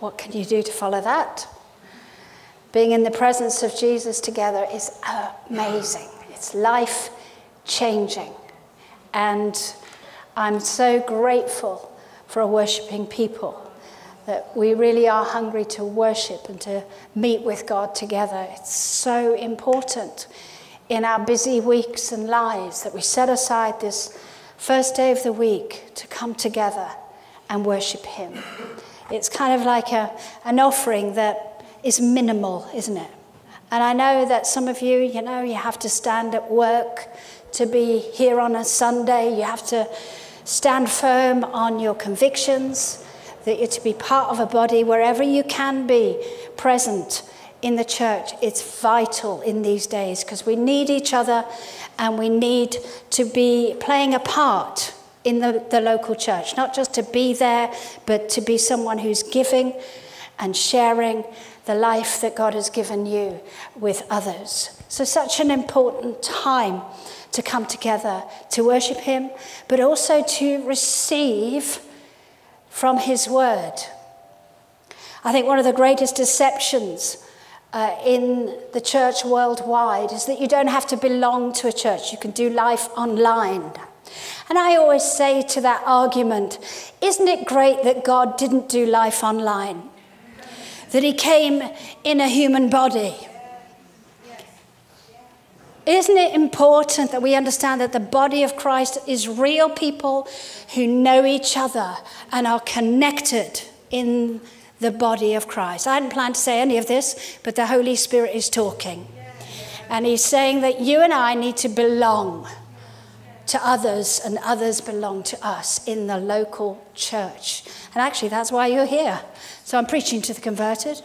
what can you do to follow that? Being in the presence of Jesus together is amazing. It's life changing. And I'm so grateful for a worshipping people that we really are hungry to worship and to meet with God together. It's so important in our busy weeks and lives that we set aside this first day of the week to come together and worship Him. It's kind of like a, an offering that is minimal, isn't it? And I know that some of you, you know, you have to stand at work to be here on a Sunday. You have to stand firm on your convictions, that you're to be part of a body wherever you can be present in the church. It's vital in these days because we need each other and we need to be playing a part in the, the local church, not just to be there, but to be someone who's giving and sharing the life that God has given you with others. So, such an important time to come together to worship Him, but also to receive from His Word. I think one of the greatest deceptions uh, in the church worldwide is that you don't have to belong to a church, you can do life online. And I always say to that argument, isn't it great that God didn't do life online? That He came in a human body. Isn't it important that we understand that the body of Christ is real people who know each other and are connected in the body of Christ? I hadn't planned to say any of this, but the Holy Spirit is talking. And He's saying that you and I need to belong to others and others belong to us in the local church. And actually, that's why you're here. So I'm preaching to the converted.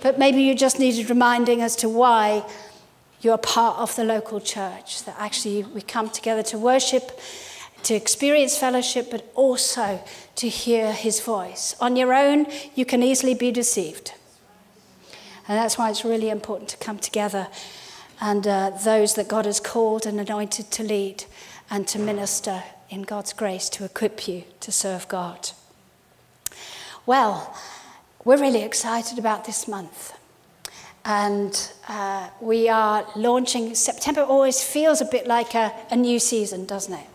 But maybe you just needed reminding as to why you're part of the local church, that actually we come together to worship, to experience fellowship, but also to hear his voice. On your own, you can easily be deceived. And that's why it's really important to come together and uh, those that God has called and anointed to lead and to minister in God's grace to equip you to serve God. Well, we're really excited about this month. And uh, we are launching, September always feels a bit like a, a new season, doesn't it?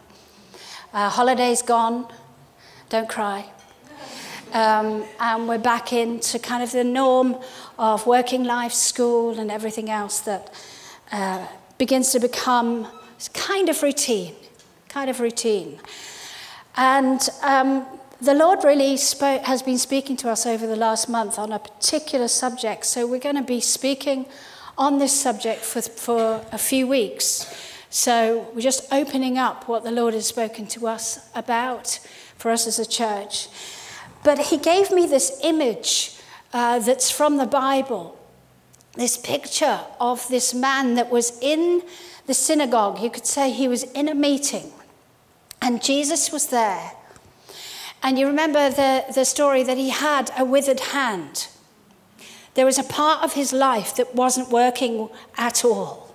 Uh, holidays gone, don't cry. Um, and we're back into kind of the norm of working life, school, and everything else that uh, begins to become kind of routine, kind of routine. And um, the Lord really spoke, has been speaking to us over the last month on a particular subject. So we're going to be speaking on this subject for, for a few weeks. So we're just opening up what the Lord has spoken to us about for us as a church. But He gave me this image uh, that's from the Bible this picture of this man that was in the synagogue. You could say he was in a meeting, and Jesus was there. And you remember the, the story that he had a withered hand. There was a part of his life that wasn't working at all.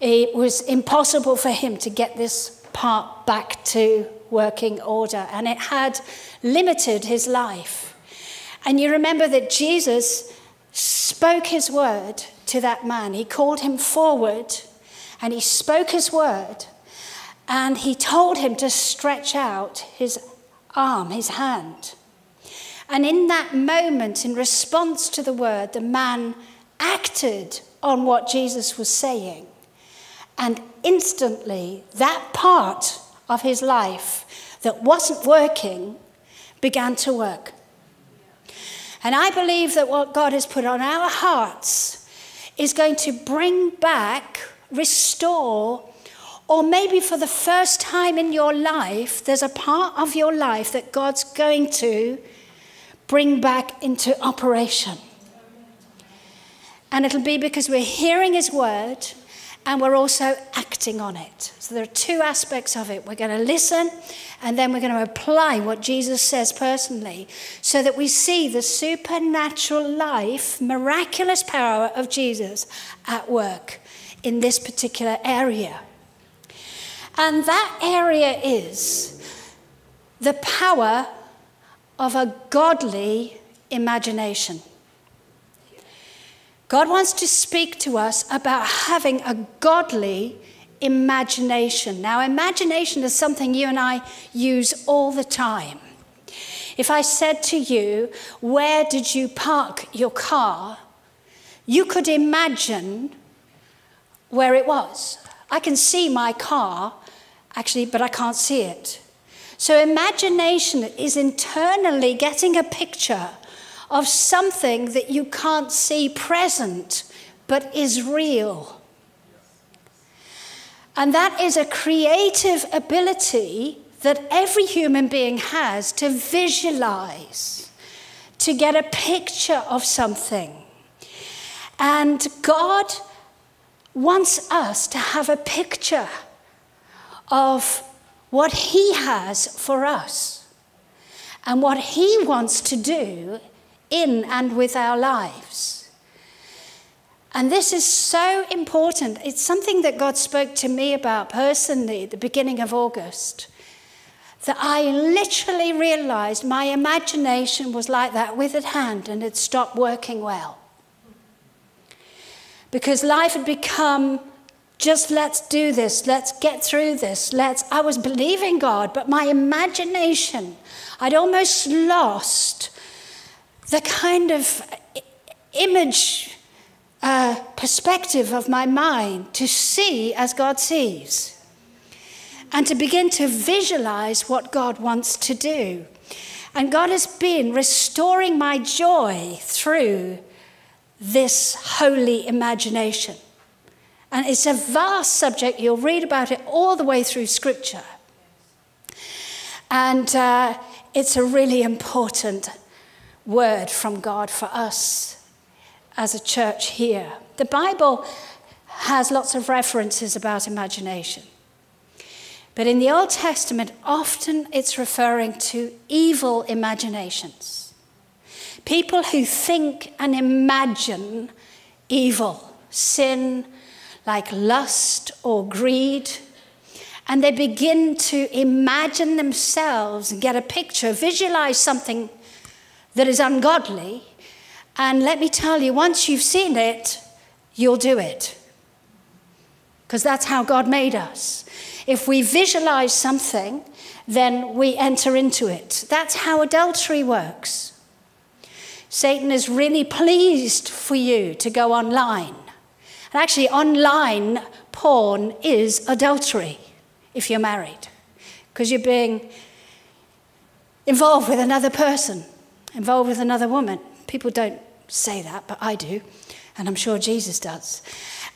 It was impossible for him to get this part back to working order, and it had limited his life. And you remember that Jesus spoke his word to that man. He called him forward and he spoke his word and he told him to stretch out his arm, his hand. And in that moment, in response to the word, the man acted on what Jesus was saying. And instantly, that part of his life that wasn't working began to work. And I believe that what God has put on our hearts is going to bring back, restore, or maybe for the first time in your life, there's a part of your life that God's going to bring back into operation. And it'll be because we're hearing His word and we're also acting on it. So there are two aspects of it. We're going to listen and then we're going to apply what Jesus says personally so that we see the supernatural life, miraculous power of Jesus at work in this particular area. And that area is the power of a godly imagination. God wants to speak to us about having a godly imagination. Now, imagination is something you and I use all the time. If I said to you, Where did you park your car? you could imagine where it was. I can see my car, actually, but I can't see it. So, imagination is internally getting a picture of something that you can't see present but is real. And that is a creative ability that every human being has to visualize, to get a picture of something. And God wants us to have a picture of what He has for us and what He wants to do in and with our lives. And this is so important. It's something that God spoke to me about personally at the beginning of August. That I literally realized my imagination was like that withered hand and had stopped working well. Because life had become just let's do this, let's get through this, let's. I was believing God, but my imagination, I'd almost lost the kind of image uh, perspective of my mind to see as God sees and to begin to visualize what God wants to do. And God has been restoring my joy through this holy imagination. And it's a vast subject. You'll read about it all the way through Scripture. And uh, it's a really important word from God for us as a church here. The Bible has lots of references about imagination. But in the Old Testament, often it's referring to evil imaginations. People who think and imagine evil, sin, like lust or greed, and they begin to imagine themselves and get a picture, visualize something that is ungodly. And let me tell you, once you've seen it, you'll do it. Because that's how God made us. If we visualize something, then we enter into it. That's how adultery works. Satan is really pleased for you to go online. And actually, online porn is adultery if you're married, because you're being involved with another person involved with another woman. People don't say that, but I do, and I'm sure Jesus does.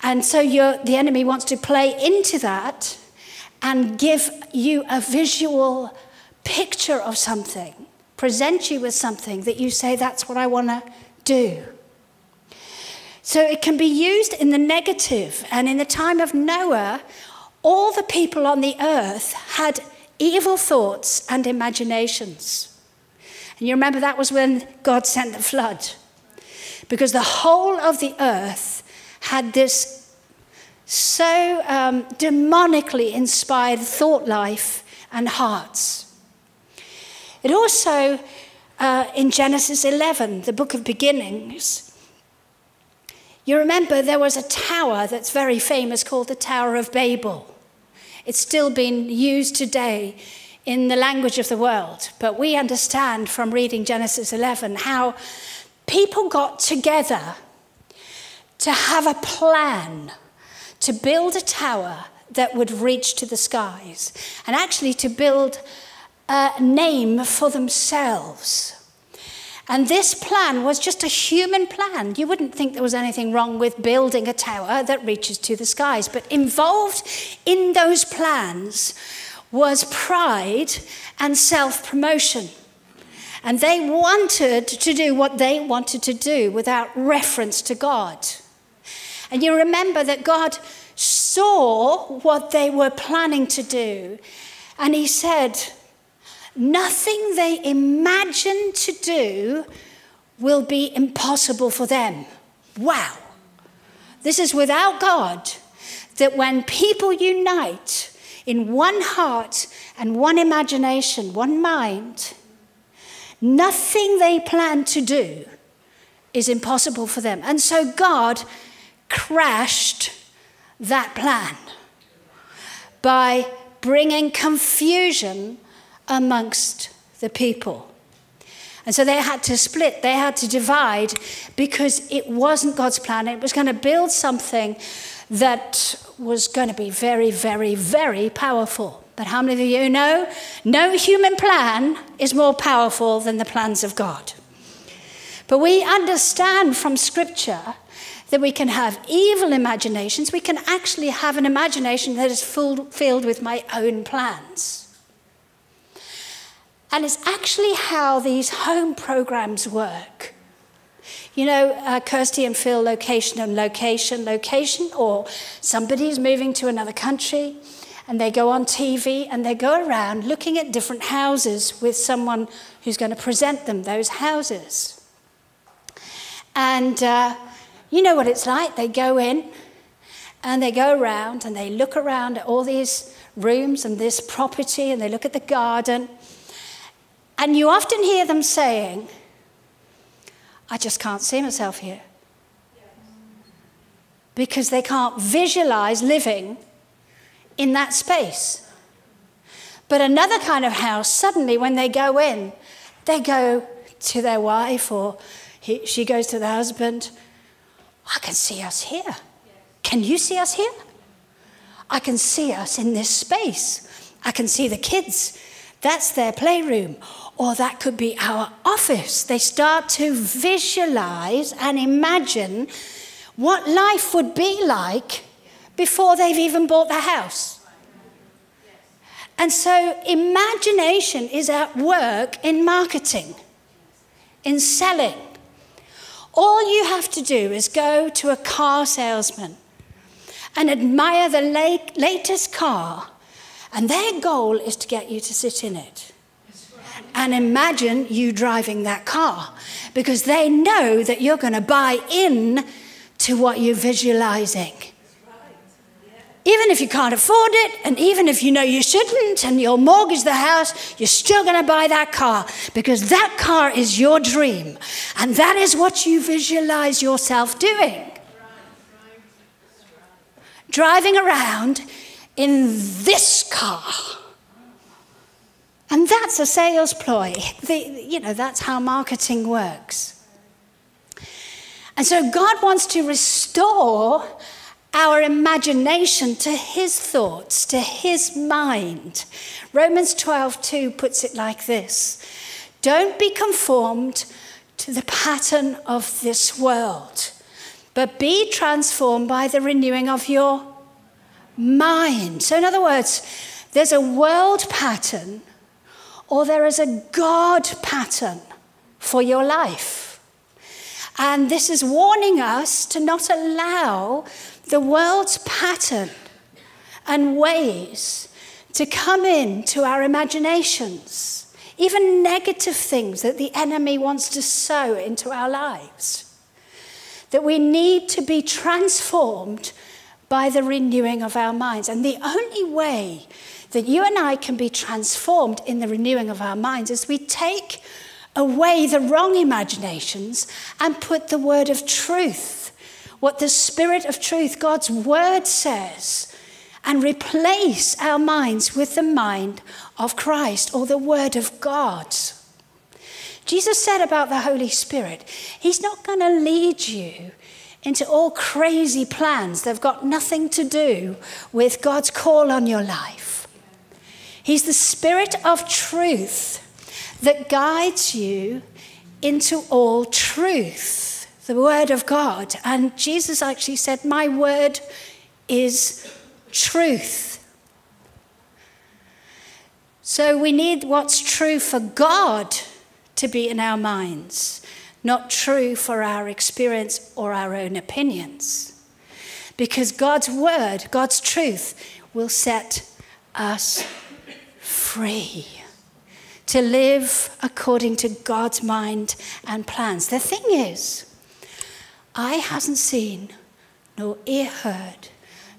And so the enemy wants to play into that and give you a visual picture of something, present you with something that you say, that's what I want to do. So it can be used in the negative. And in the time of Noah, all the people on the earth had evil thoughts and imaginations. And you remember that was when God sent the flood. Because the whole of the earth had this so um, demonically inspired thought life and hearts. It also, uh, in Genesis 11, the book of beginnings, you remember there was a tower that's very famous called the Tower of Babel. It's still being used today in the language of the world. But we understand from reading Genesis 11 how people got together to have a plan to build a tower that would reach to the skies and actually to build a name for themselves. And this plan was just a human plan. You wouldn't think there was anything wrong with building a tower that reaches to the skies, but involved in those plans was pride and self promotion. And they wanted to do what they wanted to do without reference to God. And you remember that God saw what they were planning to do, and He said, Nothing they imagine to do will be impossible for them. Wow. This is without God, that when people unite, in one heart and one imagination, one mind, Nothing they plan to do is impossible for them. And so God crashed that plan by bringing confusion amongst the people. And so they had to split, they had to divide because it wasn't God's plan. It was going to build something that was going to be very, very, very powerful. But how many of you know? No human plan is more powerful than the plans of God. But we understand from Scripture that we can have evil imaginations. We can actually have an imagination that is filled with my own plans. And it's actually how these home programs work. You know, uh, Kirsty and Phil, location and location, location, or somebody's moving to another country and they go on TV and they go around looking at different houses with someone who's going to present them those houses. And uh, you know what it's like. They go in and they go around and they look around at all these rooms and this property and they look at the garden. And you often hear them saying, I just can't see myself here. Because they can't visualize living in that space. But another kind of house, suddenly when they go in, they go to their wife or he, she goes to the husband. I can see us here. Can you see us here? I can see us in this space. I can see the kids. That's their playroom. Or that could be our office. They start to visualize and imagine what life would be like before they've even bought the house. And so, imagination is at work in marketing, in selling. All you have to do is go to a car salesman and admire the late, latest car, and their goal is to get you to sit in it. And imagine you driving that car because they know that you're going to buy in to what you're visualizing. Even if you can't afford it, and even if you know you shouldn't, and you'll mortgage the house, you're still going to buy that car because that car is your dream. And that is what you visualize yourself doing. Driving around in this car. And that's a sales ploy. The, you know, that's how marketing works. And so God wants to restore our imagination to his thoughts, to his mind. Romans 12:2 puts it like this. Don't be conformed to the pattern of this world, but be transformed by the renewing of your mind. So in other words, there's a world pattern or there is a God pattern for your life. And this is warning us to not allow the world's pattern and ways to come into our imaginations, even negative things that the enemy wants to sow into our lives. That we need to be transformed by the renewing of our minds. And the only way that you and I can be transformed in the renewing of our minds as we take away the wrong imaginations and put the word of truth what the Spirit of truth, God's word says, and replace our minds with the mind of Christ or the word of God. Jesus said about the Holy Spirit, He's not going to lead you into all crazy plans that have got nothing to do with God's call on your life. He's the Spirit of truth that guides you into all truth the Word of God. And Jesus actually said, My Word is truth. So we need what's true for God to be in our minds, not true for our experience or our own opinions. Because God's Word, God's truth, will set us free to live according to God's mind and plans. The thing is, eye hasn't seen, nor ear heard,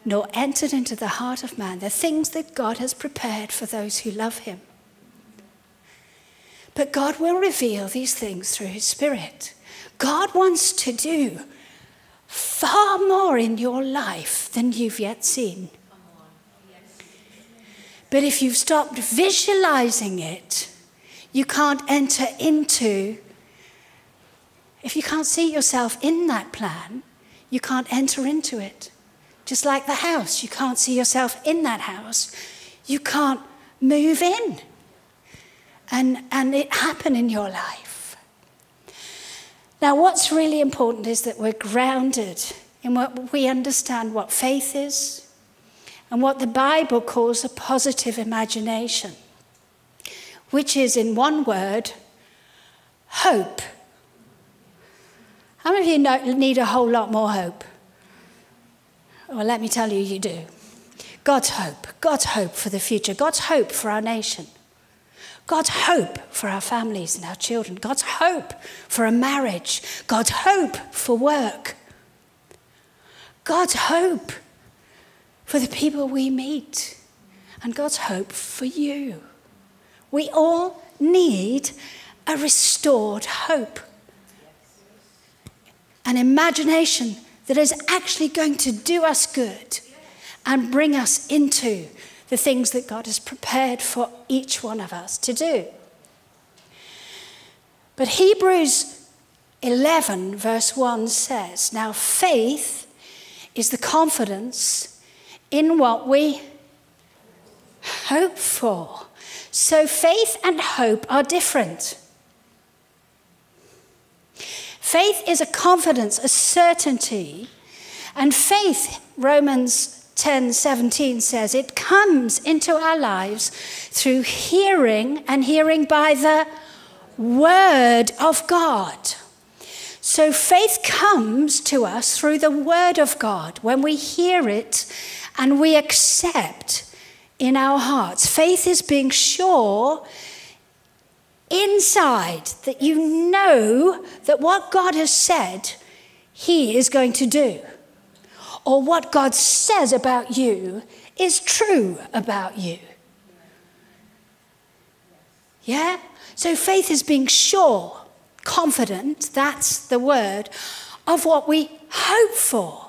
nor entered into the heart of man the things that God has prepared for those who love him. But God will reveal these things through His Spirit. God wants to do far more in your life than you've yet seen. But if you've stopped visualizing it, you can't enter into, if you can't see yourself in that plan, you can't enter into it. Just like the house, you can't see yourself in that house, you can't move in and, and it happen in your life. Now, what's really important is that we're grounded in what we understand what faith is and what the Bible calls a positive imagination, which is, in one word, hope. How many of you know, need a whole lot more hope? Well, let me tell you, you do. God's hope, God's hope for the future, God's hope for our nation. God's hope for our families and our children, God's hope for a marriage, God's hope for work, God's hope for the people we meet, and God's hope for you. We all need a restored hope, an imagination that is actually going to do us good and bring us into the things that God has prepared for each one of us to do. But Hebrews 11, verse 1 says, Now faith is the confidence in what we hope for. So faith and hope are different. Faith is a confidence, a certainty, and faith, Romans 10 17 says, it comes into our lives through hearing and hearing by the Word of God. So faith comes to us through the Word of God when we hear it and we accept in our hearts. Faith is being sure inside that you know that what God has said, He is going to do or what God says about you is true about you. Yeah? So faith is being sure, confident, that's the word, of what we hope for.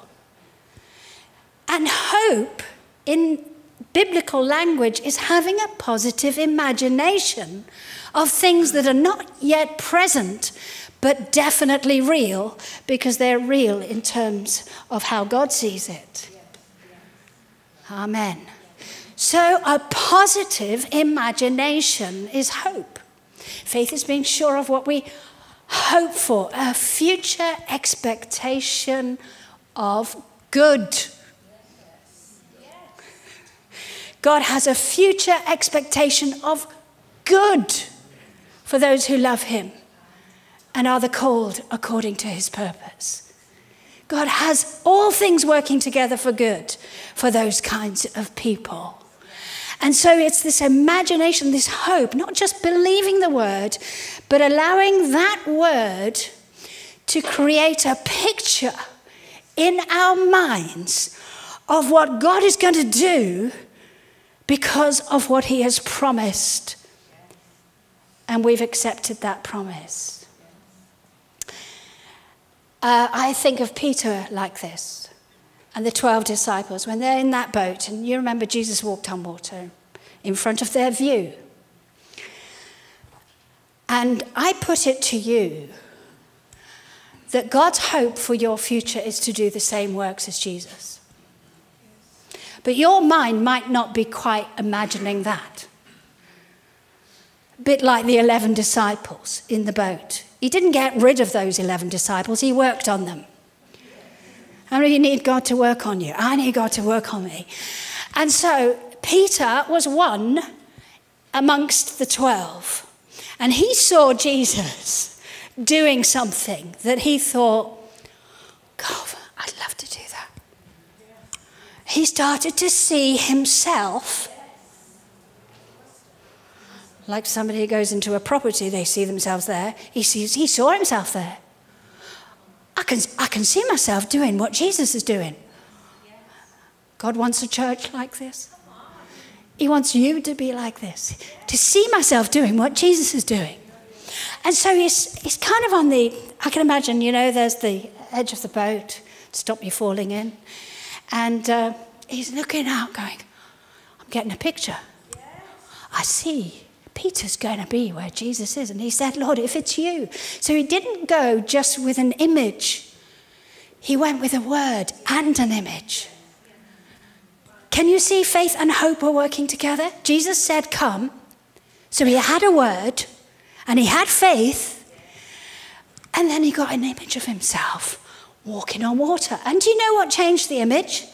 And hope in biblical language is having a positive imagination of things that are not yet present, but definitely real because they're real in terms of how God sees it. Amen. So, a positive imagination is hope. Faith is being sure of what we hope for, a future expectation of good. God has a future expectation of good for those who love Him and are the called according to his purpose. God has all things working together for good for those kinds of people. And so it's this imagination, this hope, not just believing the word, but allowing that word to create a picture in our minds of what God is going to do because of what he has promised. And we've accepted that promise. Uh, I think of Peter like this and the 12 disciples when they're in that boat, and you remember Jesus walked on water in front of their view. And I put it to you that God's hope for your future is to do the same works as Jesus. But your mind might not be quite imagining that. A bit like the 11 disciples in the boat. He didn't get rid of those 11 disciples, he worked on them. How many of you need God to work on you? I need God to work on me. And so Peter was one amongst the 12. And he saw Jesus doing something that he thought, God, I'd love to do that. He started to see himself like somebody who goes into a property, they see themselves there. He, sees, he saw himself there. I can, I can see myself doing what Jesus is doing. God wants a church like this. He wants you to be like this, to see myself doing what Jesus is doing. And so he's, he's kind of on the, I can imagine, you know, there's the edge of the boat to stop you falling in. And uh, he's looking out, going, I'm getting a picture. I see Peter's going to be where Jesus is. And he said, Lord, if it's you. So he didn't go just with an image, he went with a word and an image. Can you see faith and hope are working together? Jesus said, Come. So he had a word and he had faith. And then he got an image of himself walking on water. And do you know what changed the image?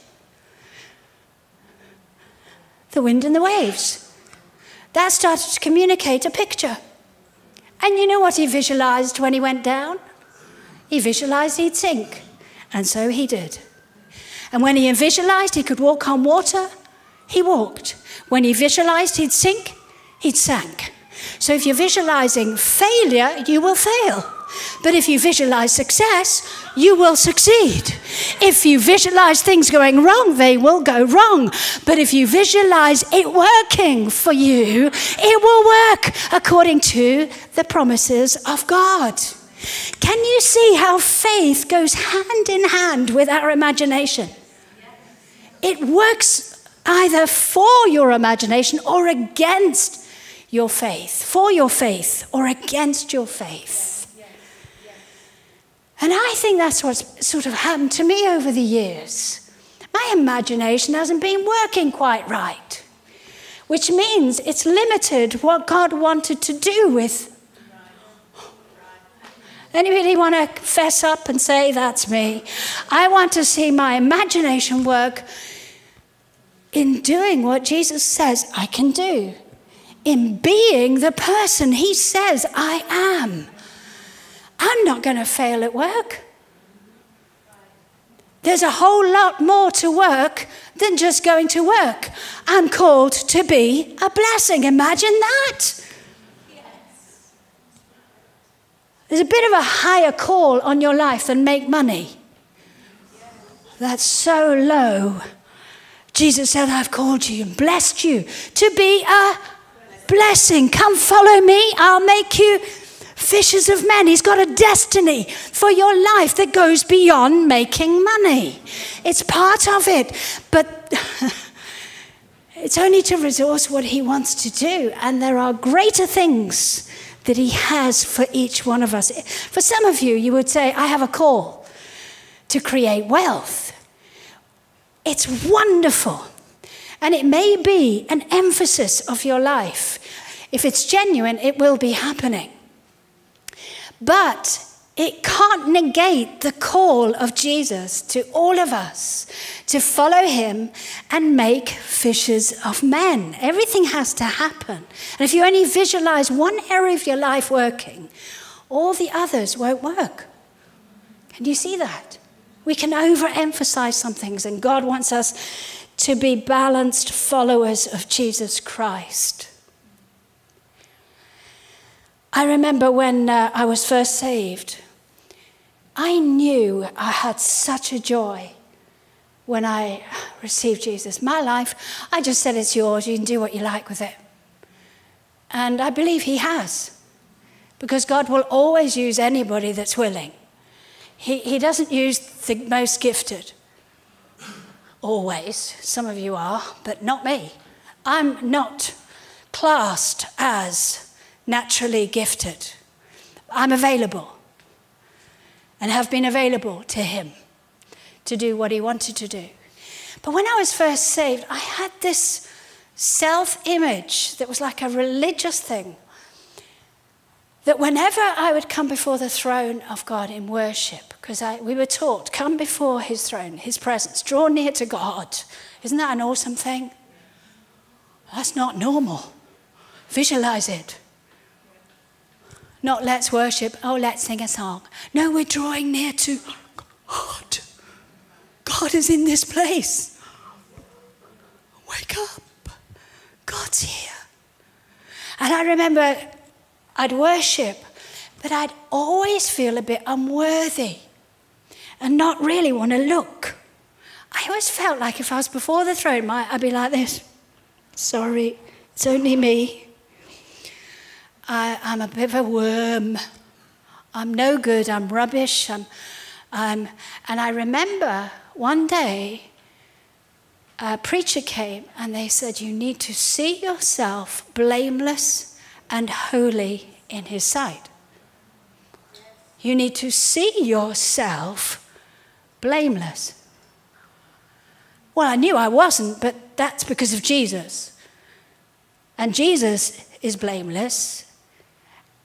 The wind and the waves. That started to communicate a picture. And you know what he visualized when he went down? He visualized he'd sink. And so he did. And when he visualized he could walk on water, he walked. When he visualized he'd sink, he'd sank. So if you're visualizing failure, you will fail. But if you visualize success, you will succeed. If you visualize things going wrong, they will go wrong. But if you visualize it working for you, it will work according to the promises of God. Can you see how faith goes hand in hand with our imagination? It works either for your imagination or against your faith, for your faith or against your faith. And I think that's what's sort of happened to me over the years. My imagination hasn't been working quite right, which means it's limited what God wanted to do with. Anybody want to fess up and say, That's me? I want to see my imagination work in doing what Jesus says I can do, in being the person He says I am. I'm not going to fail at work. There's a whole lot more to work than just going to work. I'm called to be a blessing. Imagine that. There's a bit of a higher call on your life than make money. That's so low. Jesus said, I've called you and blessed you to be a blessing. Come follow me, I'll make you fishers of men. He's got a destiny for your life that goes beyond making money. It's part of it, but it's only to resource what He wants to do. And there are greater things that He has for each one of us. For some of you, you would say, I have a call to create wealth. It's wonderful. And it may be an emphasis of your life. If it's genuine, it will be happening. But it can't negate the call of Jesus to all of us to follow him and make fishers of men. Everything has to happen. And if you only visualize one area of your life working, all the others won't work. Can you see that? We can overemphasize some things, and God wants us to be balanced followers of Jesus Christ. I remember when uh, I was first saved, I knew I had such a joy when I received Jesus. My life, I just said, It's yours. You can do what you like with it. And I believe He has, because God will always use anybody that's willing. He, he doesn't use the most gifted. Always. Some of you are, but not me. I'm not classed as naturally gifted. I'm available and have been available to him to do what he wanted to do. But when I was first saved, I had this self image that was like a religious thing. That whenever I would come before the throne of God in worship, because we were taught, come before his throne, his presence, draw near to God. Isn't that an awesome thing? That's not normal. Visualize it. Not let's worship, oh, let's sing a song. No, we're drawing near to God. God is in this place. Wake up. God's here. And I remember I'd worship, but I'd always feel a bit unworthy and not really want to look. I always felt like if I was before the throne, I'd be like this Sorry, it's only me. I, am a bit of a worm. I'm no good. I'm rubbish. I'm, I'm, and I remember one day a preacher came and they said, You need to see yourself blameless and holy in His sight. You need to see yourself blameless. Well, I knew I wasn't, but that's because of Jesus. And Jesus is blameless,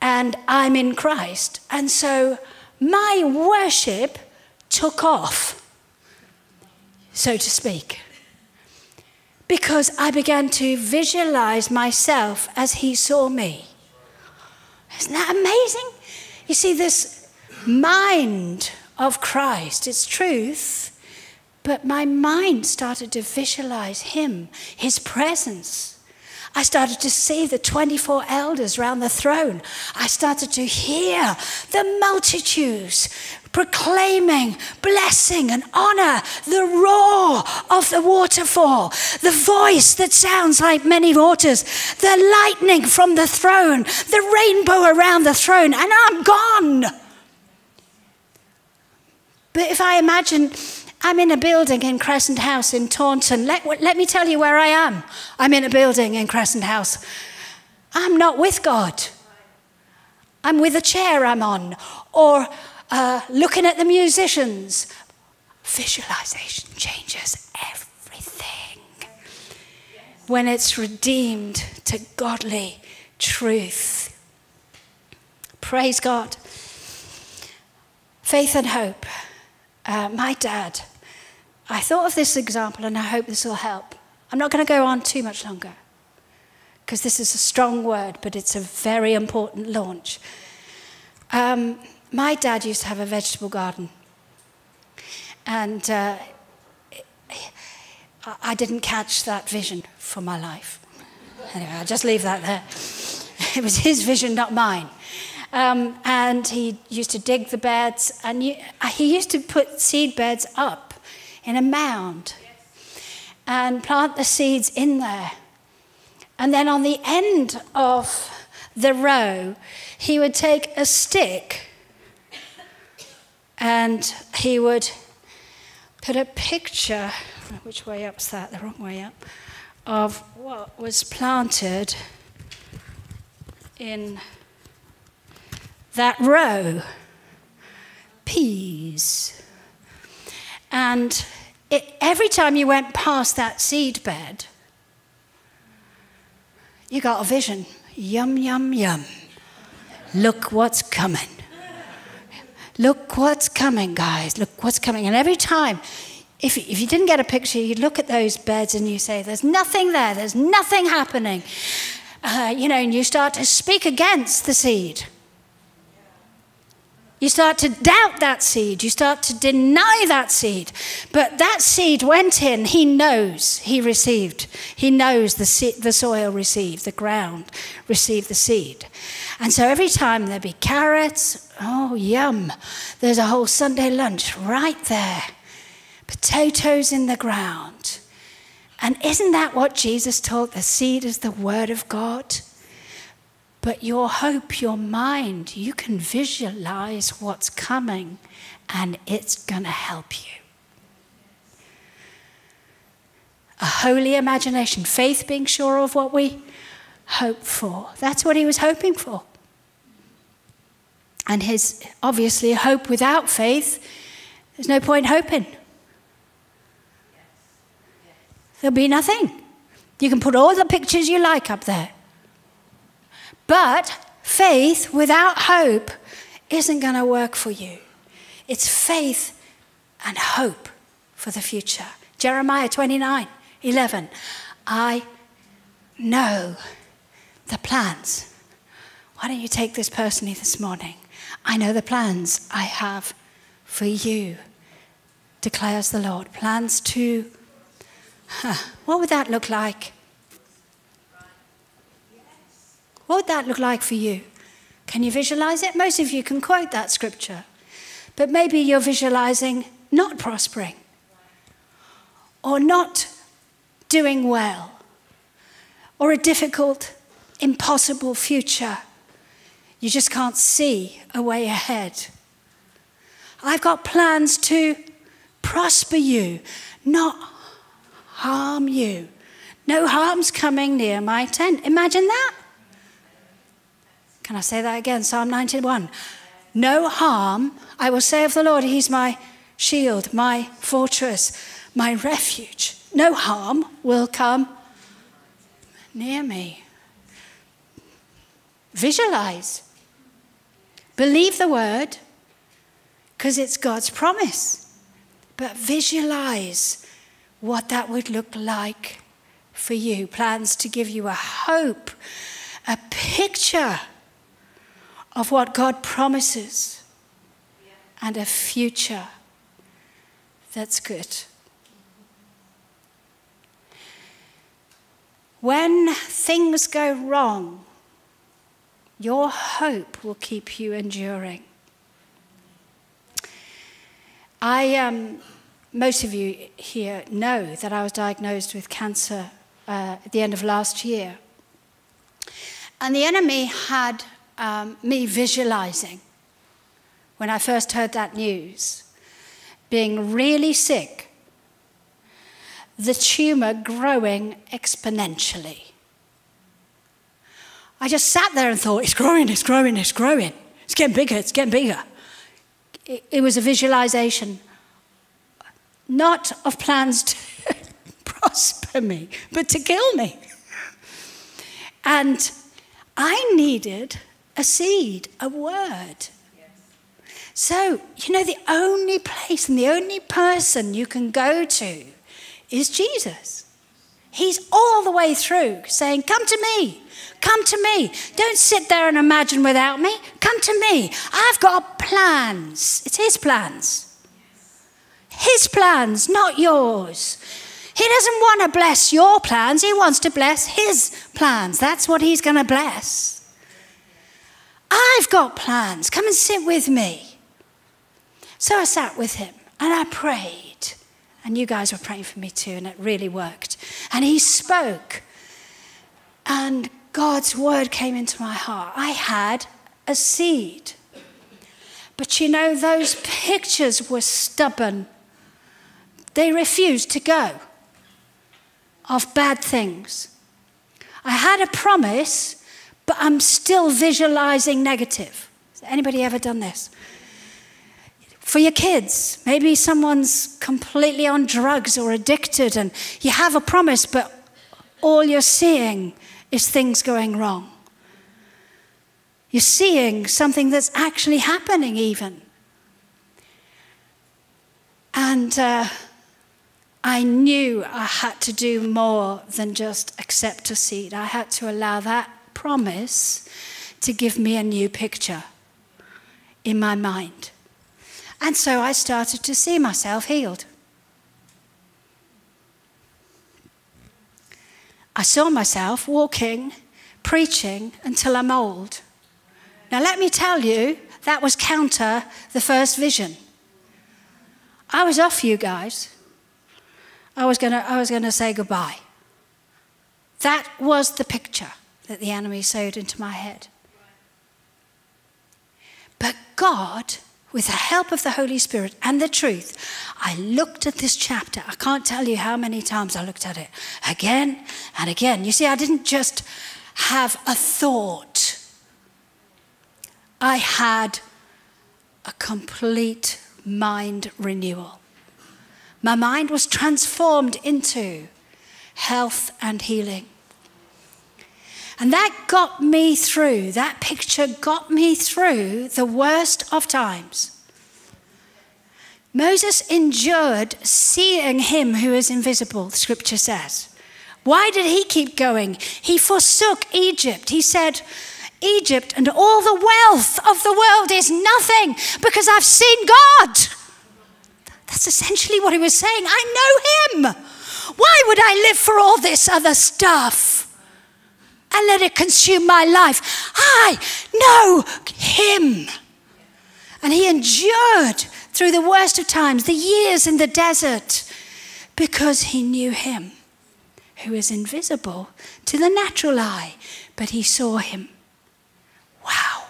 and I'm in Christ. And so my worship took off, so to speak, because I began to visualize myself as He saw me. Isn't that amazing? You see, this mind of Christ, it's truth, but my mind started to visualize Him, His presence. I started to see the 24 elders around the throne. I started to hear the multitudes proclaiming blessing and honor, the roar of the waterfall, the voice that sounds like many waters, the lightning from the throne, the rainbow around the throne, and I'm gone. But if I imagine I'm in a building in Crescent House in Taunton. Let, let me tell you where I am. I'm in a building in Crescent House. I'm not with God. I'm with a chair I'm on, or uh, looking at the musicians. Visualization changes everything when it's redeemed to godly truth. Praise God. Faith and hope. Uh, my dad I thought of this example and I hope this will help. I'm not going to go on too much longer because this is a strong word, but it's a very important launch. Um, my dad used to have a vegetable garden, and uh, I didn't catch that vision for my life. Anyway, I'll just leave that there. It was his vision, not mine. Um, and he used to dig the beds, and he used to put seed beds up in a mound and plant the seeds in there. And then on the end of the row, he would take a stick and he would put a picture, which way up's that? The wrong way up, of what was planted in that row peas. And it, every time you went past that seed bed, you got a vision. Yum, yum, yum. Look what's coming. Look what's coming, guys. Look what's coming. And every time, if, if you didn't get a picture, you'd look at those beds and you say, There's nothing there, there's nothing happening. Uh, you know, and you start to speak against the seed. You start to doubt that seed. You start to deny that seed. But that seed went in. He knows he received. He knows the, the soil received, the ground received the seed. And so every time there be carrots, oh, yum, there's a whole Sunday lunch right there. Potatoes in the ground. And isn't that what Jesus taught? The seed is the word of God. But your hope, your mind, you can visualize what's coming and it's going to help you. A holy imagination, faith being sure of what we hope for. That's what he was hoping for. And his obviously hope without faith, there's no point hoping. There'll be nothing. You can put all the pictures you like up there. But faith without hope isn't going to work for you. It's faith and hope for the future. Jeremiah 29 11. I know the plans. Why don't you take this personally this morning? I know the plans I have for you, declares the Lord. Plans to, huh, what would that look like? What would that look like for you? Can you visualize it? Most of you can quote that scripture. But maybe you're visualizing not prospering or not doing well or a difficult, impossible future You just can't see a way ahead. I've got plans to prosper you, not harm you. No harm's coming near my tent. Imagine that. Can I say that again? Psalm 91. No harm, I will say of the Lord, He's my shield, my fortress, my refuge. No harm will come near me. Visualize. Believe the word because it's God's promise. But visualize what that would look like for you. Plans to give you a hope, a picture of what God promises, and a future that's good. When things go wrong, your hope will keep you enduring. I, um, most of you here know that I was diagnosed with cancer uh, at the end of last year. And the enemy had um, me visualizing when I first heard that news, being really sick, the tumor growing exponentially. I just sat there and thought, it's growing, it's growing, it's growing. It's getting bigger, it's getting bigger. It, it was a visualization, not of plans to prosper me, but to kill me. And I needed a seed, a word. So, you know, the only place and the only person you can go to is Jesus. He's all the way through saying, Come to me, come to me. Don't sit there and imagine without me. Come to me. I've got plans. It's His plans. His plans, not yours. He doesn't want to bless your plans, He wants to bless His plans. That's what He's going to bless. I've got plans. Come and sit with me. So I sat with him and I prayed. And you guys were praying for me too, and it really worked. And he spoke, and God's word came into my heart. I had a seed. But you know, those pictures were stubborn. They refused to go of bad things. I had a promise, but I'm still visualizing negative. Has anybody ever done this? For your kids, maybe someone's completely on drugs or addicted, and you have a promise, but all you're seeing is things going wrong. You're seeing something that's actually happening, even. And uh, I knew I had to do more than just accept a seed. I had to allow that promise to give me a new picture in my mind. And so I started to see myself healed. I saw myself walking, preaching until I'm old. Now, let me tell you, that was counter the first vision. I was off, you guys. I was going to say goodbye. That was the picture that the enemy sowed into my head. But God, with the help of the Holy Spirit and the truth, I looked at this chapter. I can't tell you how many times I looked at it again and again. You see, I didn't just have a thought, I had a complete mind renewal. My mind was transformed into health and healing. And that got me through, that picture got me through the worst of times. Moses endured seeing him who is invisible, scripture says. Why did he keep going? He forsook Egypt. He said, Egypt and all the wealth of the world is nothing because I've seen God. That's essentially what he was saying. I know him. Why would I live for all this other stuff? And let it consume my life. I know Him. And He endured through the worst of times, the years in the desert, because He knew Him, who is invisible to the natural eye, but He saw Him. Wow.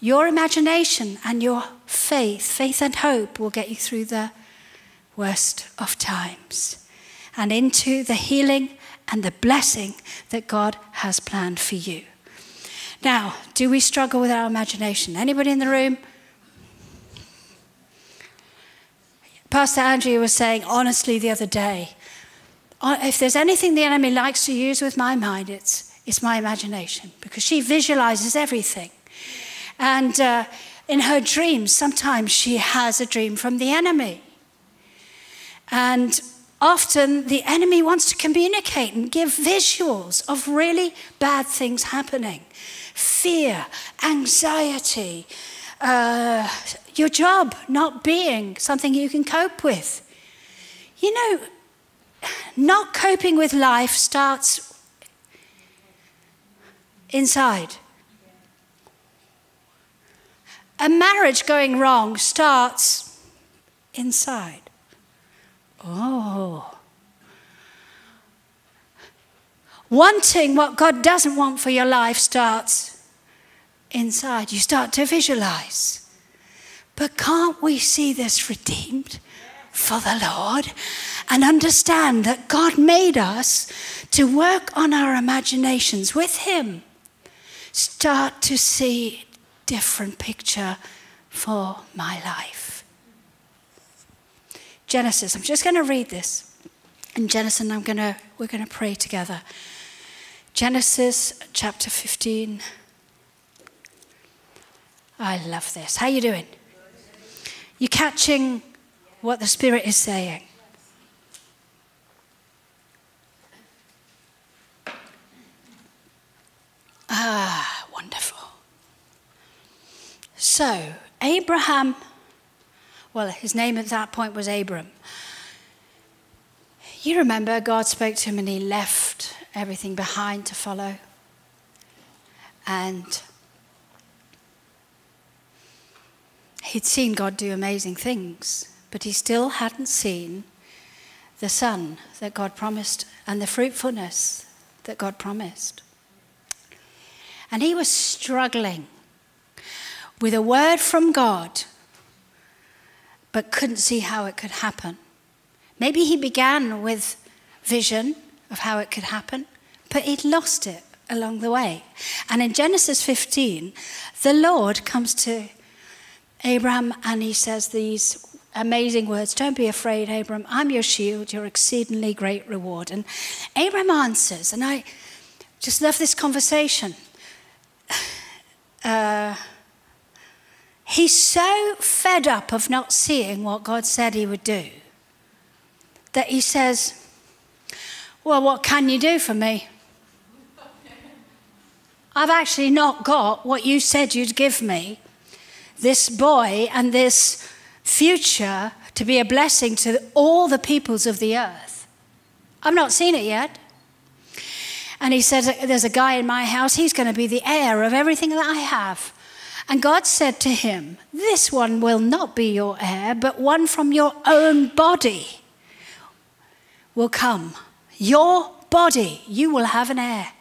Your imagination and your faith, faith and hope, will get you through the worst of times and into the healing and the blessing that God has planned for you. Now, do we struggle with our imagination? Anybody in the room? Pastor Andrea was saying honestly the other day, uh, if there's anything the enemy likes to use with my mind, it's, it's my imagination because she visualizes everything. And uh, in her dreams, sometimes she has a dream from the enemy. And often the enemy wants to communicate and give visuals of really bad things happening fear, anxiety, uh, your job not being something you can cope with. You know, not coping with life starts inside. A marriage going wrong starts inside. Oh. Wanting what God doesn't want for your life starts inside. You start to visualize. But can't we see this redeemed for the Lord and understand that God made us to work on our imaginations with Him? Start to see different picture for my life. Genesis, I'm just going to read this. In Genesis, I'm going to, we're going to pray together. Genesis chapter 15. I love this. How you doing? You catching what the Spirit is saying? Ah, wonderful. So, Abraham, well, his name at that point was Abram. You remember God spoke to him and he left everything behind to follow. And he'd seen God do amazing things, but he still hadn't seen the son that God promised and the fruitfulness that God promised. And he was struggling with a word from God, but couldn't see how it could happen. Maybe he began with vision of how it could happen, but he'd lost it along the way. And in Genesis 15, the Lord comes to Abraham and he says these amazing words Don't be afraid, Abraham. I'm your shield, your exceedingly great reward. And Abraham answers, and I just love this conversation. Uh, He's so fed up of not seeing what God said he would do that he says, Well, what can you do for me? I've actually not got what you said you'd give me this boy and this future to be a blessing to all the peoples of the earth. I've not seen it yet. And he says, There's a guy in my house, he's going to be the heir of everything that I have. And God said to him, This one will not be your heir, but one from your own body will come. Your body, you will have an heir.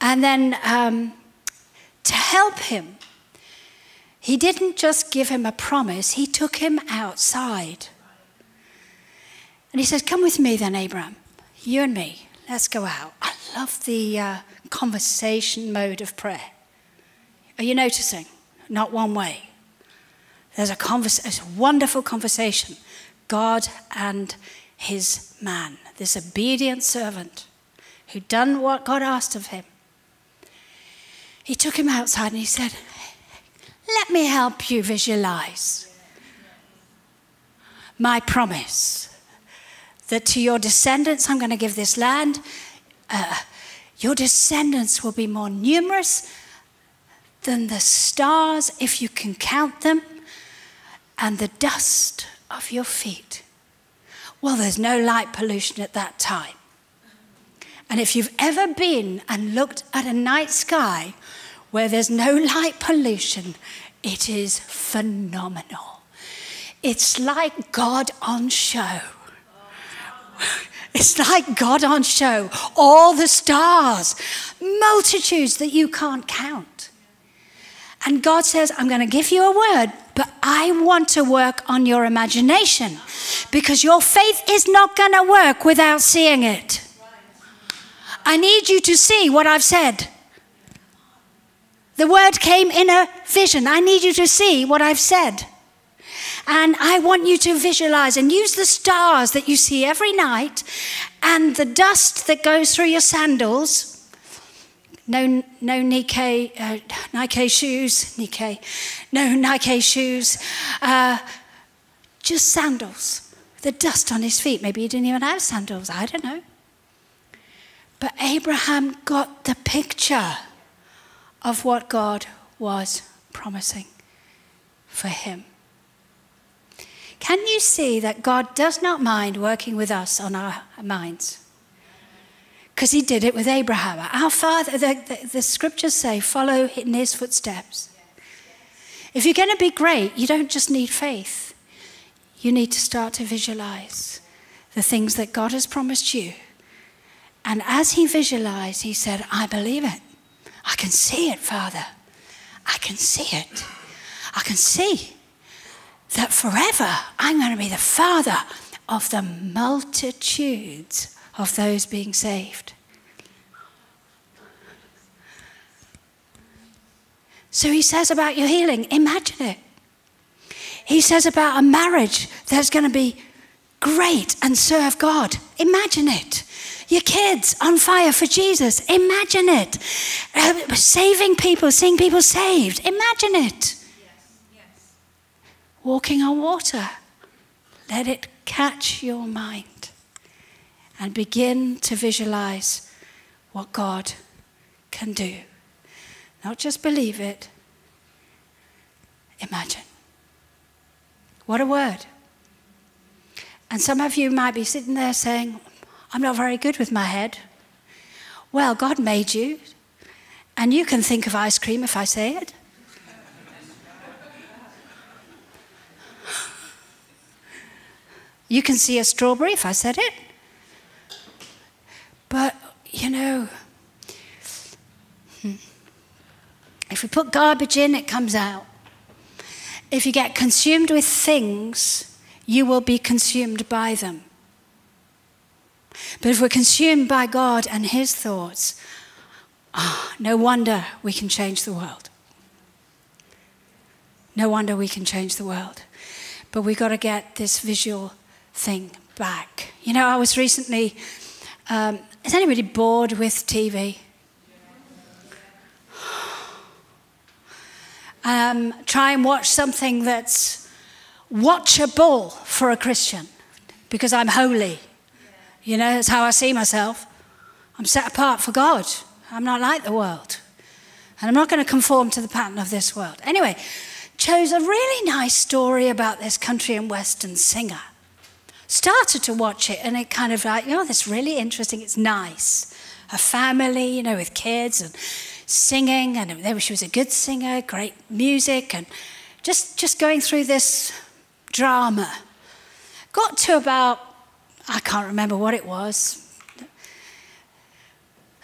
And then um, to help him, he didn't just give him a promise, he took him outside. And he said, Come with me then, Abraham. You and me, let's go out. I love the uh, conversation mode of prayer. Are you noticing? Not one way. There's a, convers- a wonderful conversation. God and his man, this obedient servant who'd done what God asked of him. He took him outside and he said, Let me help you visualize my promise that to your descendants I'm going to give this land. Uh, your descendants will be more numerous than the stars, if you can count them, and the dust of your feet. Well, there's no light pollution at that time. And if you've ever been and looked at a night sky where there's no light pollution, it is phenomenal. It's like God on show. It's like God on show. All the stars, multitudes that you can't count. And God says, I'm going to give you a word, but I want to work on your imagination because your faith is not going to work without seeing it. I need you to see what I've said. The word came in a vision. I need you to see what I've said. And I want you to visualize and use the stars that you see every night and the dust that goes through your sandals. No, no Nike, uh, Nike shoes, Nike, no Nike shoes, uh, just sandals. The dust on his feet. Maybe he didn't even have sandals. I don't know. But Abraham got the picture of what God was promising for him. Can you see that God does not mind working with us on our minds? Because he did it with Abraham. Our father, the, the, the scriptures say, follow in his footsteps. If you're going to be great, you don't just need faith, you need to start to visualize the things that God has promised you. And as he visualized, he said, I believe it. I can see it, Father. I can see it. I can see that forever I'm going to be the father of the multitudes of those being saved. So he says about your healing, imagine it. He says about a marriage that's going to be great and serve God. Imagine it. Your kids on fire for Jesus. Imagine it. Uh, saving people, seeing people saved. Imagine it walking on water. Let it catch your mind and begin to visualize what God can do. Not just believe it, imagine. What a word. And some of you might be sitting there saying, I'm not very good with my head. Well, God made you, and you can think of ice cream if I say it. You can see a strawberry if I said it. But, you know, hmm, if we put garbage in, it comes out. If you get consumed with things, you will be consumed by them. But if we're consumed by God and His thoughts, oh, no wonder we can change the world. No wonder we can change the world. But we've got to get this visual thing back. You know, I was recently, um, is anybody bored with TV? Um, try and watch something that's watchable for a Christian because I'm holy. You know, that's how I see myself. I'm set apart for God. I'm not like the world. And I'm not going to conform to the pattern of this world. Anyway, chose a really nice story about this country and western singer started to watch it and it kind of like, you know, that's really interesting. It's nice. A family, you know, with kids and singing, and there she was a good singer, great music, and just, just going through this drama. Got to about, I can't remember what it was,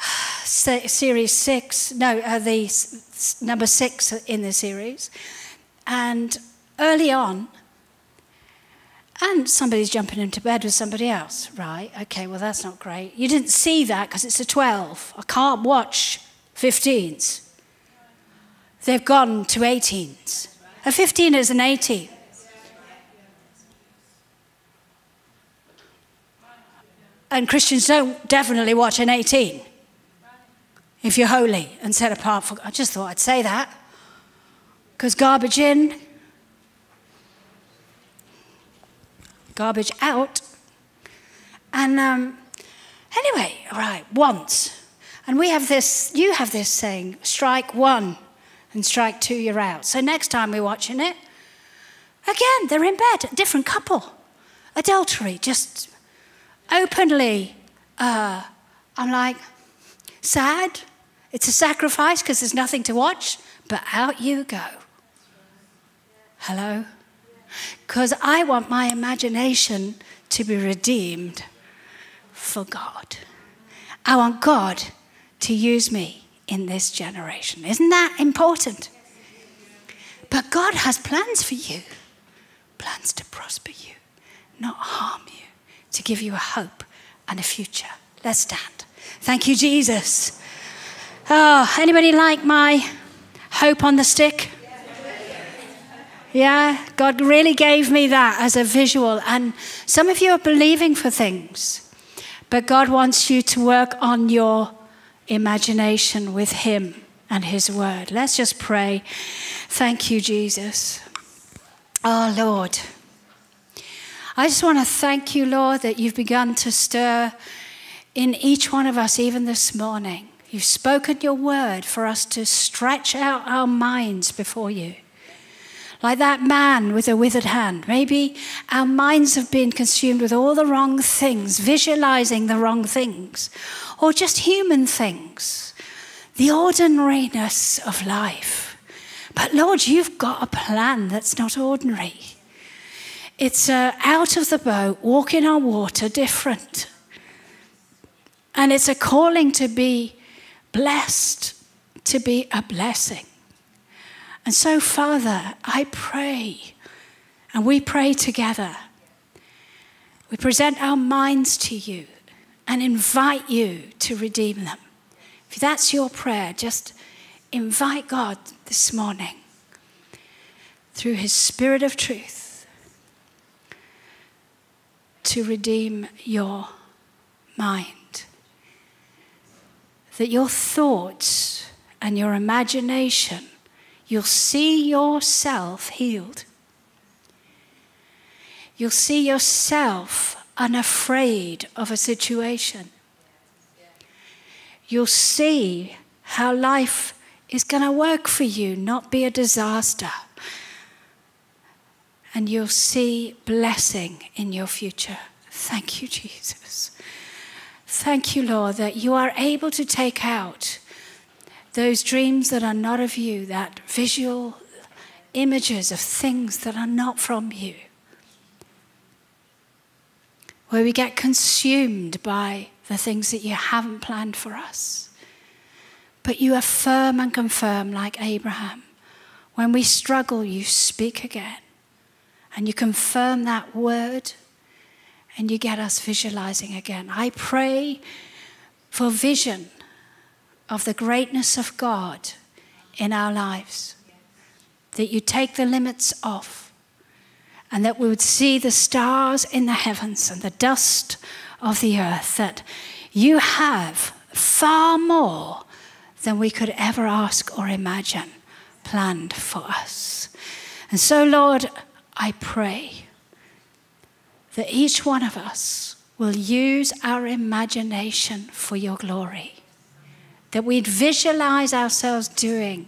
series six, no, uh, the number six in the series. And early on, and somebody's jumping into bed with somebody else. Right, okay, well, that's not great. You didn't see that because it's a 12. I can't watch 15s. They've gone to 18s. A 15 is an 18. And Christians don't definitely watch an 18 if you're holy and set apart for. I just thought I'd say that. Because garbage in, garbage out. And um, anyway, all right, once. And we have this, you have this saying, strike one and strike two, you're out. So next time we're watching it, again, they're in bed, a different couple. Adultery, just openly. Uh, I'm like, sad. It's a sacrifice because there's nothing to watch, but out you go. Hello? Because I want my imagination to be redeemed for God. I want God to use me in this generation. Isn't that important? But God has plans for you plans to prosper you, not harm you, to give you a hope and a future. Let's stand. Thank you, Jesus. Oh, anybody like my hope on the stick? Yeah, God really gave me that as a visual. And some of you are believing for things, but God wants you to work on your imagination with Him and His Word. Let's just pray. Thank you, Jesus. Oh, Lord. I just want to thank you, Lord, that you've begun to stir in each one of us, even this morning. You've spoken your word for us to stretch out our minds before you like that man with a withered hand. Maybe our minds have been consumed with all the wrong things, visualizing the wrong things, or just human things, the ordinariness of life. But Lord, you've got a plan that's not ordinary. It's uh, out of the boat, walking on water, different. And it's a calling to be blessed, to be a blessing. And so, Father, I pray, and we pray together. We present our minds to you and invite you to redeem them. If that's your prayer, just invite God this morning through his Spirit of truth to redeem your mind. That your thoughts and your imagination You'll see yourself healed. You'll see yourself unafraid of a situation. You'll see how life is going to work for you, not be a disaster. And you'll see blessing in your future. Thank you, Jesus. Thank you, Lord, that you are able to take out those dreams that are not of you, that visual images of things that are not from you, where we get consumed by the things that you haven't planned for us. But you affirm and confirm, like Abraham. When we struggle, you speak again. And you confirm that word, and you get us visualizing again. I pray for vision of the greatness of God in our lives. That you take the limits off and that we would see the stars in the heavens and the dust of the earth. That you have far more than we could ever ask or imagine planned for us. And so, Lord, I pray that each one of us will use our imagination for your glory that we'd visualize ourselves doing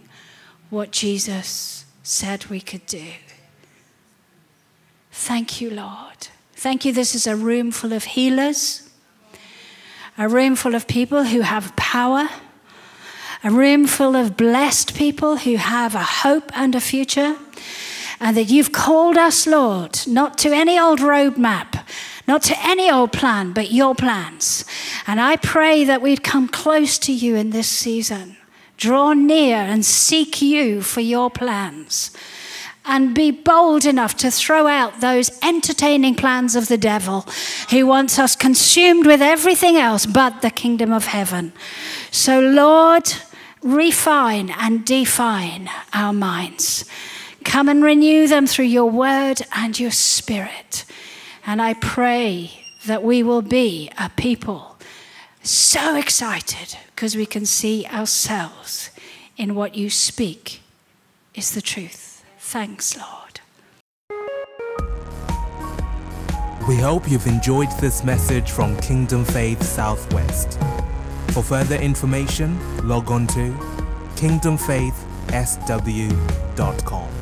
what Jesus said we could do. Thank you, Lord. Thank you. This is a room full of healers, a room full of people who have power, a room full of blessed people who have a hope and a future. And that you've called us, Lord, not to any old roadmap, not to any old plan, but your plans. And I pray that we'd come close to you in this season, draw near and seek you for your plans. And be bold enough to throw out those entertaining plans of the devil who wants us consumed with everything else but the kingdom of heaven. So, Lord, refine and define our minds. Come and renew them through your word and your spirit. And I pray that we will be a people so excited because we can see ourselves in what you speak is the truth. Thanks, Lord. We hope you've enjoyed this message from Kingdom Faith Southwest. For further information, log on to kingdomfaithsw.com.